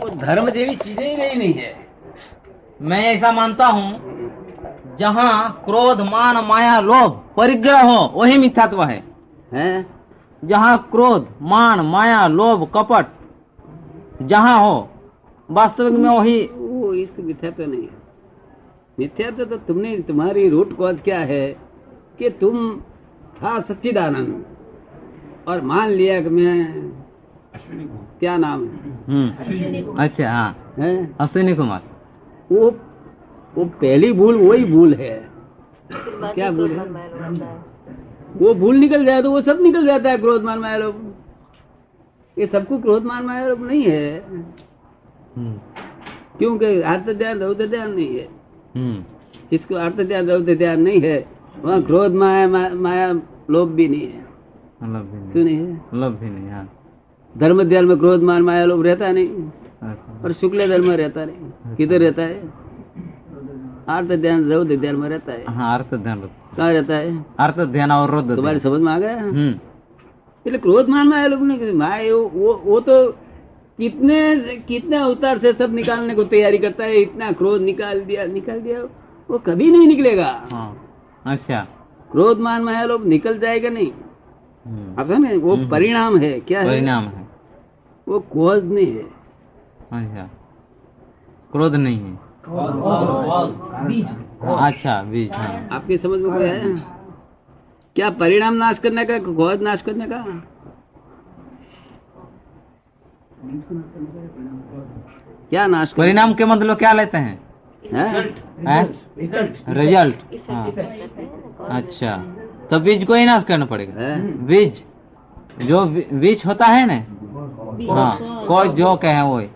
वो धर्म जेवी चीज़ें ही नहीं नहीं है। मैं ऐसा मानता हूँ जहाँ क्रोध मान माया लोभ परिग्रह हो वही मिथ्यात्व है। हैं? जहाँ क्रोध मान माया लोभ कपट जहाँ हो वास्तविक में वही वो इसको मिथ्या तो नहीं है। मिथ्या तो, तो तुमने तुम्हारी रूट कॉज क्या है कि तुम था सच्चिदानंद। और मान लिया कि मैं क्या नाम है? हम्म। अच्छा हाँ। अश्विनी कुमार। वो वो पहली भूल वही भूल है। क्या भूल है? वो भूल निकल जाए तो वो सब निकल जाता है क्रोध मान माया लोग। ये सबको क्रोध मान माया लोग नहीं है। हम्म। क्योंकि अर्थ ध्यान रौद्र ध्यान नहीं है। हम्म। जिसको अर्थ ध्यान रौद्र ध्यान नहीं है वहाँ क्रोध माया माया लोभ भी नहीं है। लोभ भी नहीं। सुनिए। है लोभ भी नहीं हाँ। धर्म ध्यान में क्रोध मान माया लोभ रहता नहीं अच्छा। और शुक्ल धर्म में रहता नहीं किधर रहता है अर्थ ध्यान रौद्र ध्यान में रहता है हाँ अर्थ ध्यान रुद्र। कहाँ रहता है अर्थ ध्यान और रुद्र तुम्हारी ध्यान। समझ में आ गया हम्म એટલે ક્રોધ માન में लोग ने माए वो, वो वो तो कितने कितने अवतार से सब निकालने को तैयारी करता है इतना क्रोध निकाल दिया निकाल दिया वो कभी नहीं निकलेगा हाँ अच्छा क्रोध मान माया लोग निकल जाएगा नहीं हम्म, आप समझे वो हम्म। परिणाम है क्या है परिणाम है वो कॉज नहीं है। अच्छा क्रोध नहीं है। बीज अच्छा बीज हाँ। आपकी समझ में कोई है? क्या परिणाम नाश करने का कॉज नाश करने का? क्या नाश परिणाम के? मतलब क्या लेते हैं? हैं? रिज़ल्ट हाँ? अच्छा तो बीज को ही नाश करना पड़ेगा। बीज जो बीज होता है ना हाँ कोई जो कहे वो ही।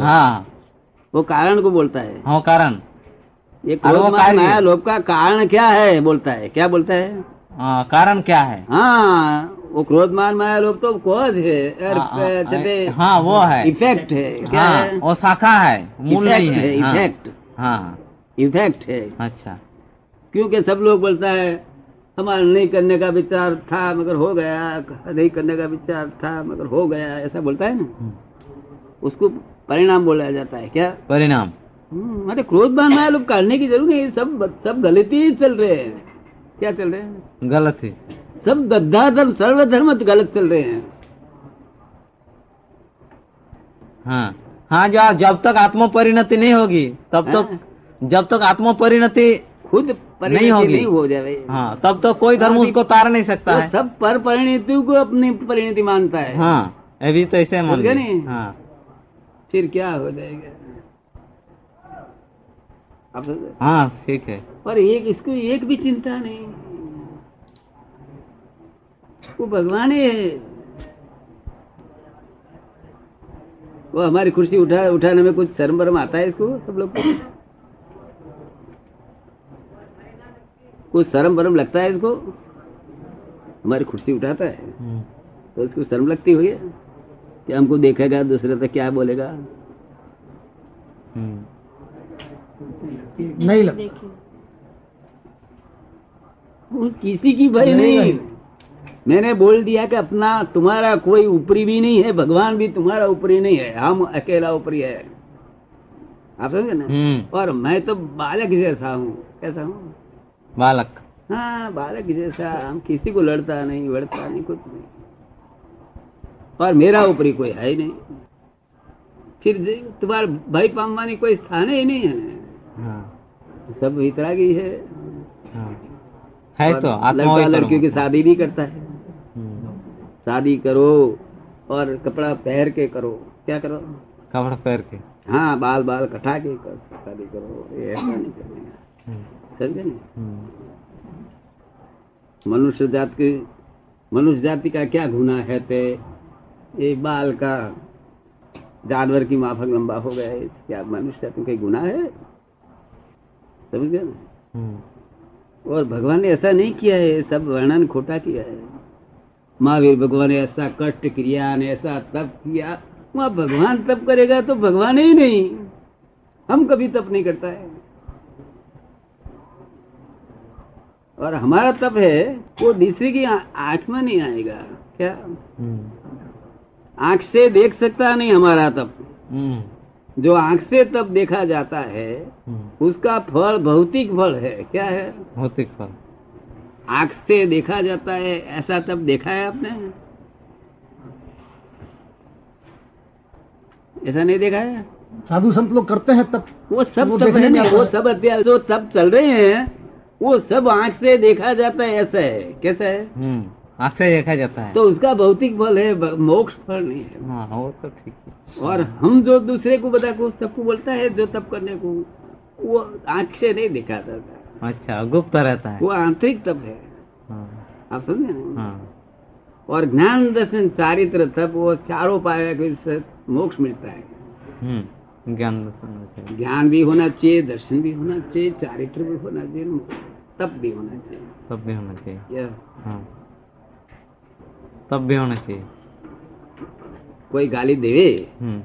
हाँ। वो कारण को बोलता है। हाँ कारण। ये क्रोध माया लोभ का कारण क्या है बोलता है। क्या बोलता है? हाँ कारण क्या है? हाँ वो क्रोध मान माया लोभ तो कॉज है हाँ, हाँ, हाँ वो है। इफ़ेक्ट है क्या हाँ है? वो शाखा है मूल नहीं इफ़ेक्ट है। है हाँ, इफ़ेक्ट। हाँ। इफ़ेक्ट है। अच्छा। क्योंकि सब लोग बोलता है हमारा नहीं करने का विचार था मगर हो गया। नहीं करने का विचार था मगर हो गया ऐसा बोलता है ना? हम्म, उसको परिणाम बोला जाता है क्या? परिणाम। हम्म, अरे क्रोध मान माया लोग करने की ज़रूरत नहीं सब सब गलती ही चल रहे हैं। क्या चल रहे हैं? गलत है। सब गद्दा धर्म सर्वधर्म गलत चल रहे हैं। हाँ। हाँ जो जब तक आत्म परिणति नहीं होगी तब तक जब तक आत्म परिणति खुद नहीं होगी। नहीं हो जाए। हाँ तब तो कोई धर्म उसको तार नहीं सकता है। सब पर परिणति को अपनी परिणति मानता है। हाँ अभी तो ऐसे मान लीजिए। नहीं? हाँ। फिर क्या हो जाएगा? आप हाँ ठीक है। और एक इसको एक भी चिंता नहीं। वो भगवान ही है। वो हमारी कुर्सी उठा उठाने में कुछ शर्म बर्म आता है इसको सब लोग को? कुछ शर्म बर्म लगता है इसको? हमारी कुर्सी उठाता है। हम्म, तो इसको शर्म लगती हुई है कि हमको देखेगा दूसरे से क्या बोलेगा? हम्म, नहीं लग वो किसी की भय नहीं नहीं। मैंने बोल दिया कि अपना तुम्हारा कोई ऊपरी भी नहीं है भगवान भी तुम्हारा ऊपरी नहीं है हम अकेला ऊपरी है। आप समझे ना? हम्म, और मैं तो बालक जैसा हूँ कैसा हूँ? बालक। हाँ बालक जैसा हम किसी को लड़ता नहीं वड़ता नहीं कुछ नहीं। और मेरा ऊपरी कोई है ही नहीं। फिर तुम्हारा भाई पाम्बानी कोई स्थान ही नहीं है। हाँ। सब वितरागी है। हाँ। है तो लड़का लड़कियों की शादी नहीं करता है। हम्म, शादी करो और कपड़ा पहन के करो। क्या करो? कपड़ा पहन के। हाँ बाल बाल कटा के कर, शादी करो। ये ऐसा नहीं करने। का हम्म, समझे ना। हम्म, मनुष्य जाति की मनुष्य जाति का क्या गुना है ते ये बाल का जानवर की माफक लंबा हो गया है क्या मनुष्य जाति कोई गुना है? समझ गए ना? हम्म, और भगवान ने ऐसा नहीं किया है सब वर्णन खोटा किया है। महावीर भगवान ने ऐसा कष्ट क्रिया ने ऐसा तप किया वहाँ भगवान तप करेगा तो भगवान ही नहीं। हम कभी तप नहीं करता है। और हमारा तप है वो दूसरे की आँख में नहीं आएगा। क्या? हम्म, आँख से देख सकता नहीं हमारा तप। हम्म, जो आँख से तब देखा जाता है हम्म, उसका फल भौतिक फल है। क्या है? भौतिक फल। आँख से देखा जाता है ऐसा तब देखा है आपने? ऐसा नहीं देखा है? साधु संत लोग करते हैं तब वो सब वो तब है ना वो सब अत्यार जो तब चल रहे हैं वो सब आँख से देखा जाता है ऐसा है। कैसा है? हम्म, आँख से देखा जाता है। तो उसका भौतिक फल है मोक्ष फल नहीं है। हाँ वो तो ठीक है। और हम जो दूसरे को बता को सबको बोलता है जो तप करने को वो आँख से नहीं दिखा जाता। अच्छा गुप्त रहता है। वो आंतरिक तप है। हाँ, आप समझे ना? हाँ, और ज्ञान दर्शन चारित्र तप वो चारों पाया मोक्ष मिलता है। हम्म, ज्ञान। ज्ञान भी होना चाहिए दर्शन भी होना चाहिए चारित्र भी होना चाहिए तप भी होना चाहिए। तब भी होना चाहिए। हाँ। तब भी होना चाहिए। कोई गाली देवे हम्म,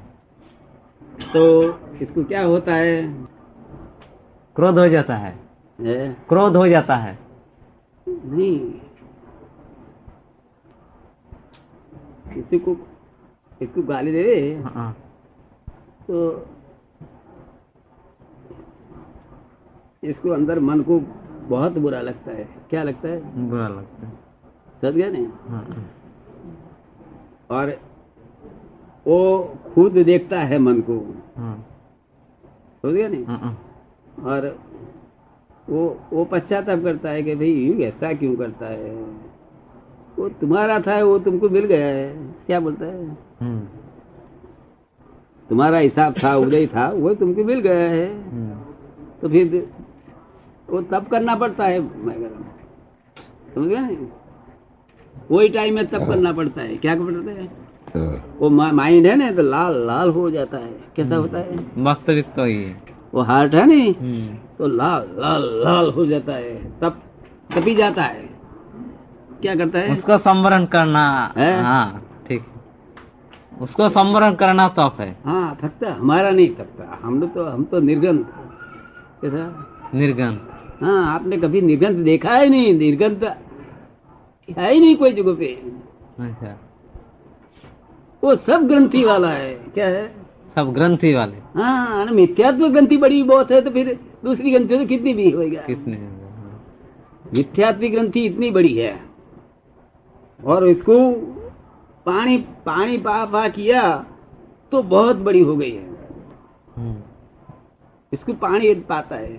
तो इसको क्या होता है? क्रोध हो जाता है। है? क्रोध हो जाता है। नहीं। किसी को इसको गाली देवे हाँ, तो इसको अंदर मन को बहुत बुरा लगता है। क्या लगता है? बुरा लगता है। समझ गया नहीं? हाँ, हाँ, और वो खुद देखता है मन को। हाँ, समझ गया नहीं? हाँ, हाँ, और वो वो पश्चाताप करता है कि भाई यूँ ऐसा क्यों करता है? वो तुम्हारा था वो तुमको मिल गया है। क्या बोलता है? हम्म, तुम्हारा हिसाब था उदय था वो तुमको मिल गया है। तो फिर वो तब करना पड़ता है हूँ। समझ गए? वही टाइम में तब करना पड़ता है। क्या पड़ता है? वो माइंड है ना तो लाल लाल हो जाता है। कैसा होता है? वास्तविक तो ये है। वो हार्ट है नहीं हम्म, तो लाल लाल लाल हो जाता है। तब तभी जाता है। क्या करता है? उसको संवरण करना। है? हाँ ठीक। उसको संवरण करना तप है। हाँ थकता हमारा नहीं थकता। हम लोग तो हम तो निर्गंध। कैसा? निर्गन हाँ आपने कभी निर्गंध देखा है नहीं निर्गंध है ही नहीं कोई जगह पे। अच्छा। वो सब ग्रंथि वाला है क्या है? सब ग्रंथि वाले। हाँ मिथ्यात्व ग्रंथि बड़ी बहुत है तो फिर दूसरी ग्रंथि तो कितनी भी होएगा। कितने? मिथ्यात्व ग्रंथि इतनी बड़ी है। और इसको पानी पानी पा पा किया तो बहुत बड़ी हो गई है। हम्म, इसको पानी पाता है।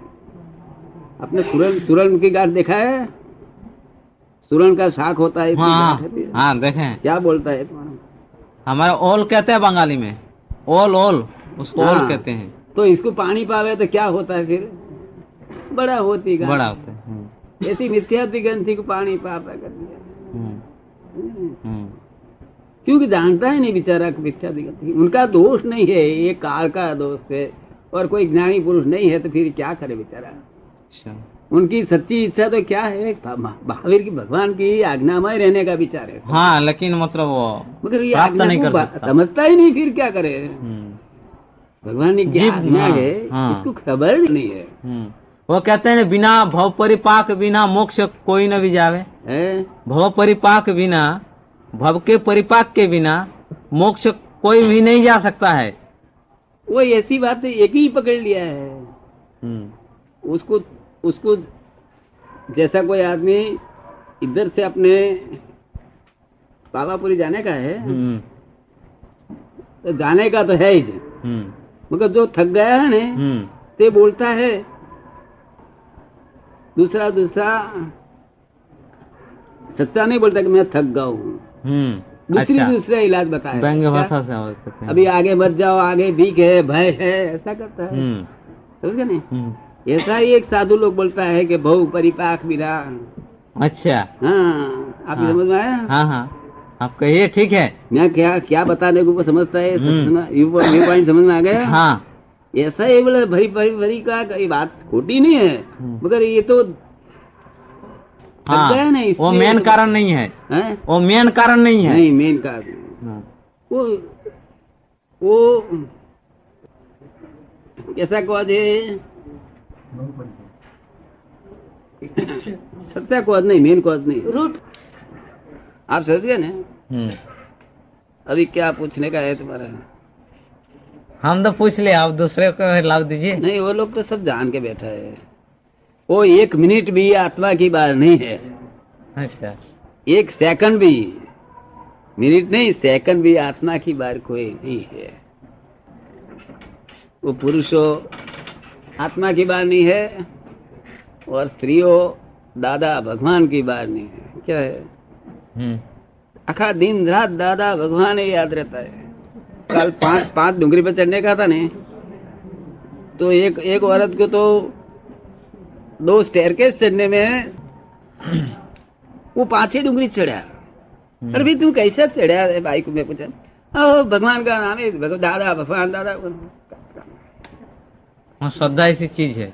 आपने सुरन सुरन की गांठ देखा है? सुरन का शाख होता है हाँ गांठ हाँ देखें। क्या बोलता है तुम्हारा? हमारे ओल कहते हैं बंगाली में। ओल ओल उसको ओल हाँ। कहते हैं। तो इसको पानी पावे तो क्या होता है फिर? बड़ा होती। बड़ा होता है हम्म, ऐसी मिथ्यात्व ग्रंथि को पानी पा पा कर दिया। क्योंकि जानता है नहीं बेचारा कि मिथ्यात्व ग्रंथि। उनका दोष नहीं है ये काल का दोष है। और कोई ज्ञानी पुरुष नहीं है तो फिर क्या करे बेचारा? अच्छा। उनकी सच्ची इच्छा तो क्या है? महावीर की भगवान की आज्ञामय रहने का विचार है। हाँ लेकिन मतलब वो मगर ये आज्ञा नहीं कर सकता। समझता ही नहीं फिर क्या करे? हम्म, भगवान ने क्या आज्ञा हाँ, है हाँ। इसको खबर नहीं है। हम्म। वो कहते हैं बिना भव परिपाक बिना मोक्ष कोई न भी जावे। भव परिपाक बिना भव के परिपाक के बिना मोक्ष कोई भी नहीं जा सकता है। वो ऐसी बात एक ही पकड़ लिया है। हम्म, उसको उसको जैसा कोई आदमी इधर से अपने पावापुरी जाने का है हम्म, तो जाने का तो है ही हम्म, मगर जो थक गया है ना हम्म, ते बोलता है दूसरा दूसरा सच्चा नहीं बोलता कि मैं थक गया हूँ। दूसरी अच्छा। दूसरा इलाज बताया। भाषा से अभी आगे मत जाओ आगे भीख है भय है ऐसा करता है। समझ गए नहीं ऐसा ही एक साधु लोग बोलता है कि बहु परिपाक बिना अच्छा। हाँ आप हाँ। समझ में आया? हाँ हाँ। आप कहिए ठीक है। मैं क्या क्या बताने को समझता है? हम्म। व्यू पॉइंट समझ में आ गया? हाँ। ऐसा ही बोले भरी भरी भरी का ये बात खोटी नहीं है। हम्म। मगर ये तो हाँ। गया ना, इसलिए वो मेन कारण नहीं है। हैं? वो मेन कारण नहीं है। नहीं मेन कारण हाँ, वो वो कैसा कॉज है? सत्या कॉज नहीं मेन कॉज नहीं। रूट। आप समझ गए ना? हम्म, अभी क्या पूछने का है तुम्हारा? हम तो पूछ ले आप दूसरे को लाभ दीजिए। नहीं वो लोग तो सब जान के बैठा है। वो एक मिनट भी आत्मा की बात नहीं है। अच्छा। एक सेकंड भी मिनट नहीं सेकंड भी आत्मा की बार कोई नहीं है। वो पुरुषों आत्मा की बात नहीं है और स्त्रियों दादा भगवान की बात नहीं है। क्या है? हम्म। आखा दिन रात दादा भगवान ही याद रहता है। कल पाँच पाँच डूंगरी पर चढ़ने का था ने तो एक एक औरत को तो दो स्टेर स्टेरकेस चढ़ने में वो पाँच ही डूंगरी चढ़ा। अरे भाई तू कैसे चढ़ा? है भाई को मैं पूछा। ओ भगवान का नाम है दादा भगवान दादा। हाँ श्रद्धा ऐसी चीज़ है।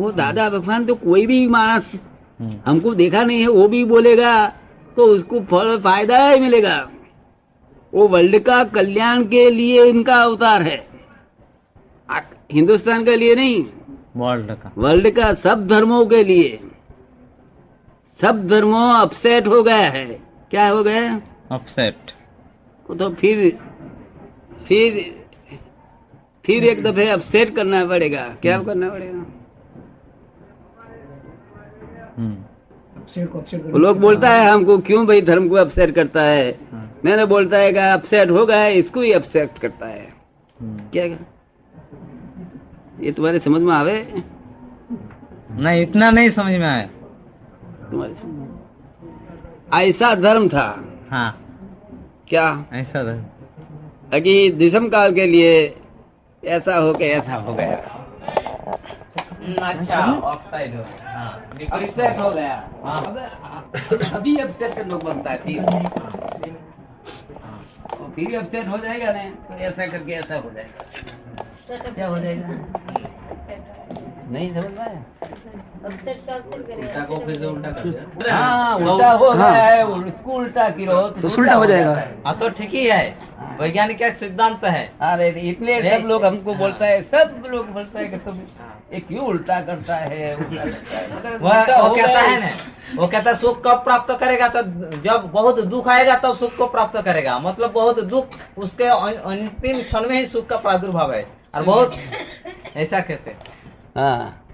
वो दादा भगवान तो कोई भी मानस हम्म, हमको देखा नहीं है वो भी बोलेगा तो उसको फल फ़ायदा ही मिलेगा। वो वर्ल्ड का कल्याण के लिए इनका अवतार है। हिंदुस्तान के लिए नहीं वर्ल्ड का। वर्ल्ड का सब धर्मों के लिए। सब धर्मों अपसेट हो गया है। क्या हो गया? अपसेट। तो फिर फिर फिर एक दफे अपसेट करना पड़ेगा। क्या करना पड़ेगा? हम्म। वो लोग बोलता है हमको क्यों भाई धर्म को अपसेट करता है? हाँ, मैंने बोलता है कि अपसेट हो गया इसको ही अपसेट करता है। हम्म। क्या ये तुम्हारे समझ में आवे? नहीं इतना नहीं समझ में आया। तुम्हारे समझ में ऐसा धर्म था। हाँ। क्या? ऐसा धर्म। अभी दिसम काल के लिए ऐसा हो के ऐसा हो गया। अच्छा ऑक्साइड हो गया हो। गया। हाँ। अभी अपसेट का लोग बनता है फिर। फिर अपसेट हो जाएगा ना। तो ऐसा करके ऐसा हो जाएगा। क्या हो जाएगा? नहीं समझ में आया उल्टा को फिर से उल्टा कर दिया। हाँ उल्टा हो गया है उसको उल्टा गिरो तो उल्टा हो जाएगा। हाँ तो ठीक ही है। वैज्ञानिक का सिद्धांत है। अरे इसलिए सब लोग हमको बोलता है सब लोग बोलता है कि तुम ये क्यों उल्टा करता है है? वो कहता है ना वो कहता है सुख कब प्राप्त करेगा? तो जब बहुत दुख आएगा तब सुख को प्राप्त करेगा। मतलब बहुत दुख उसके अं- अंतिम क्षण में ही सुख का प्रादुर्भाव है। और बहुत ऐसा कहते हैं। हाँ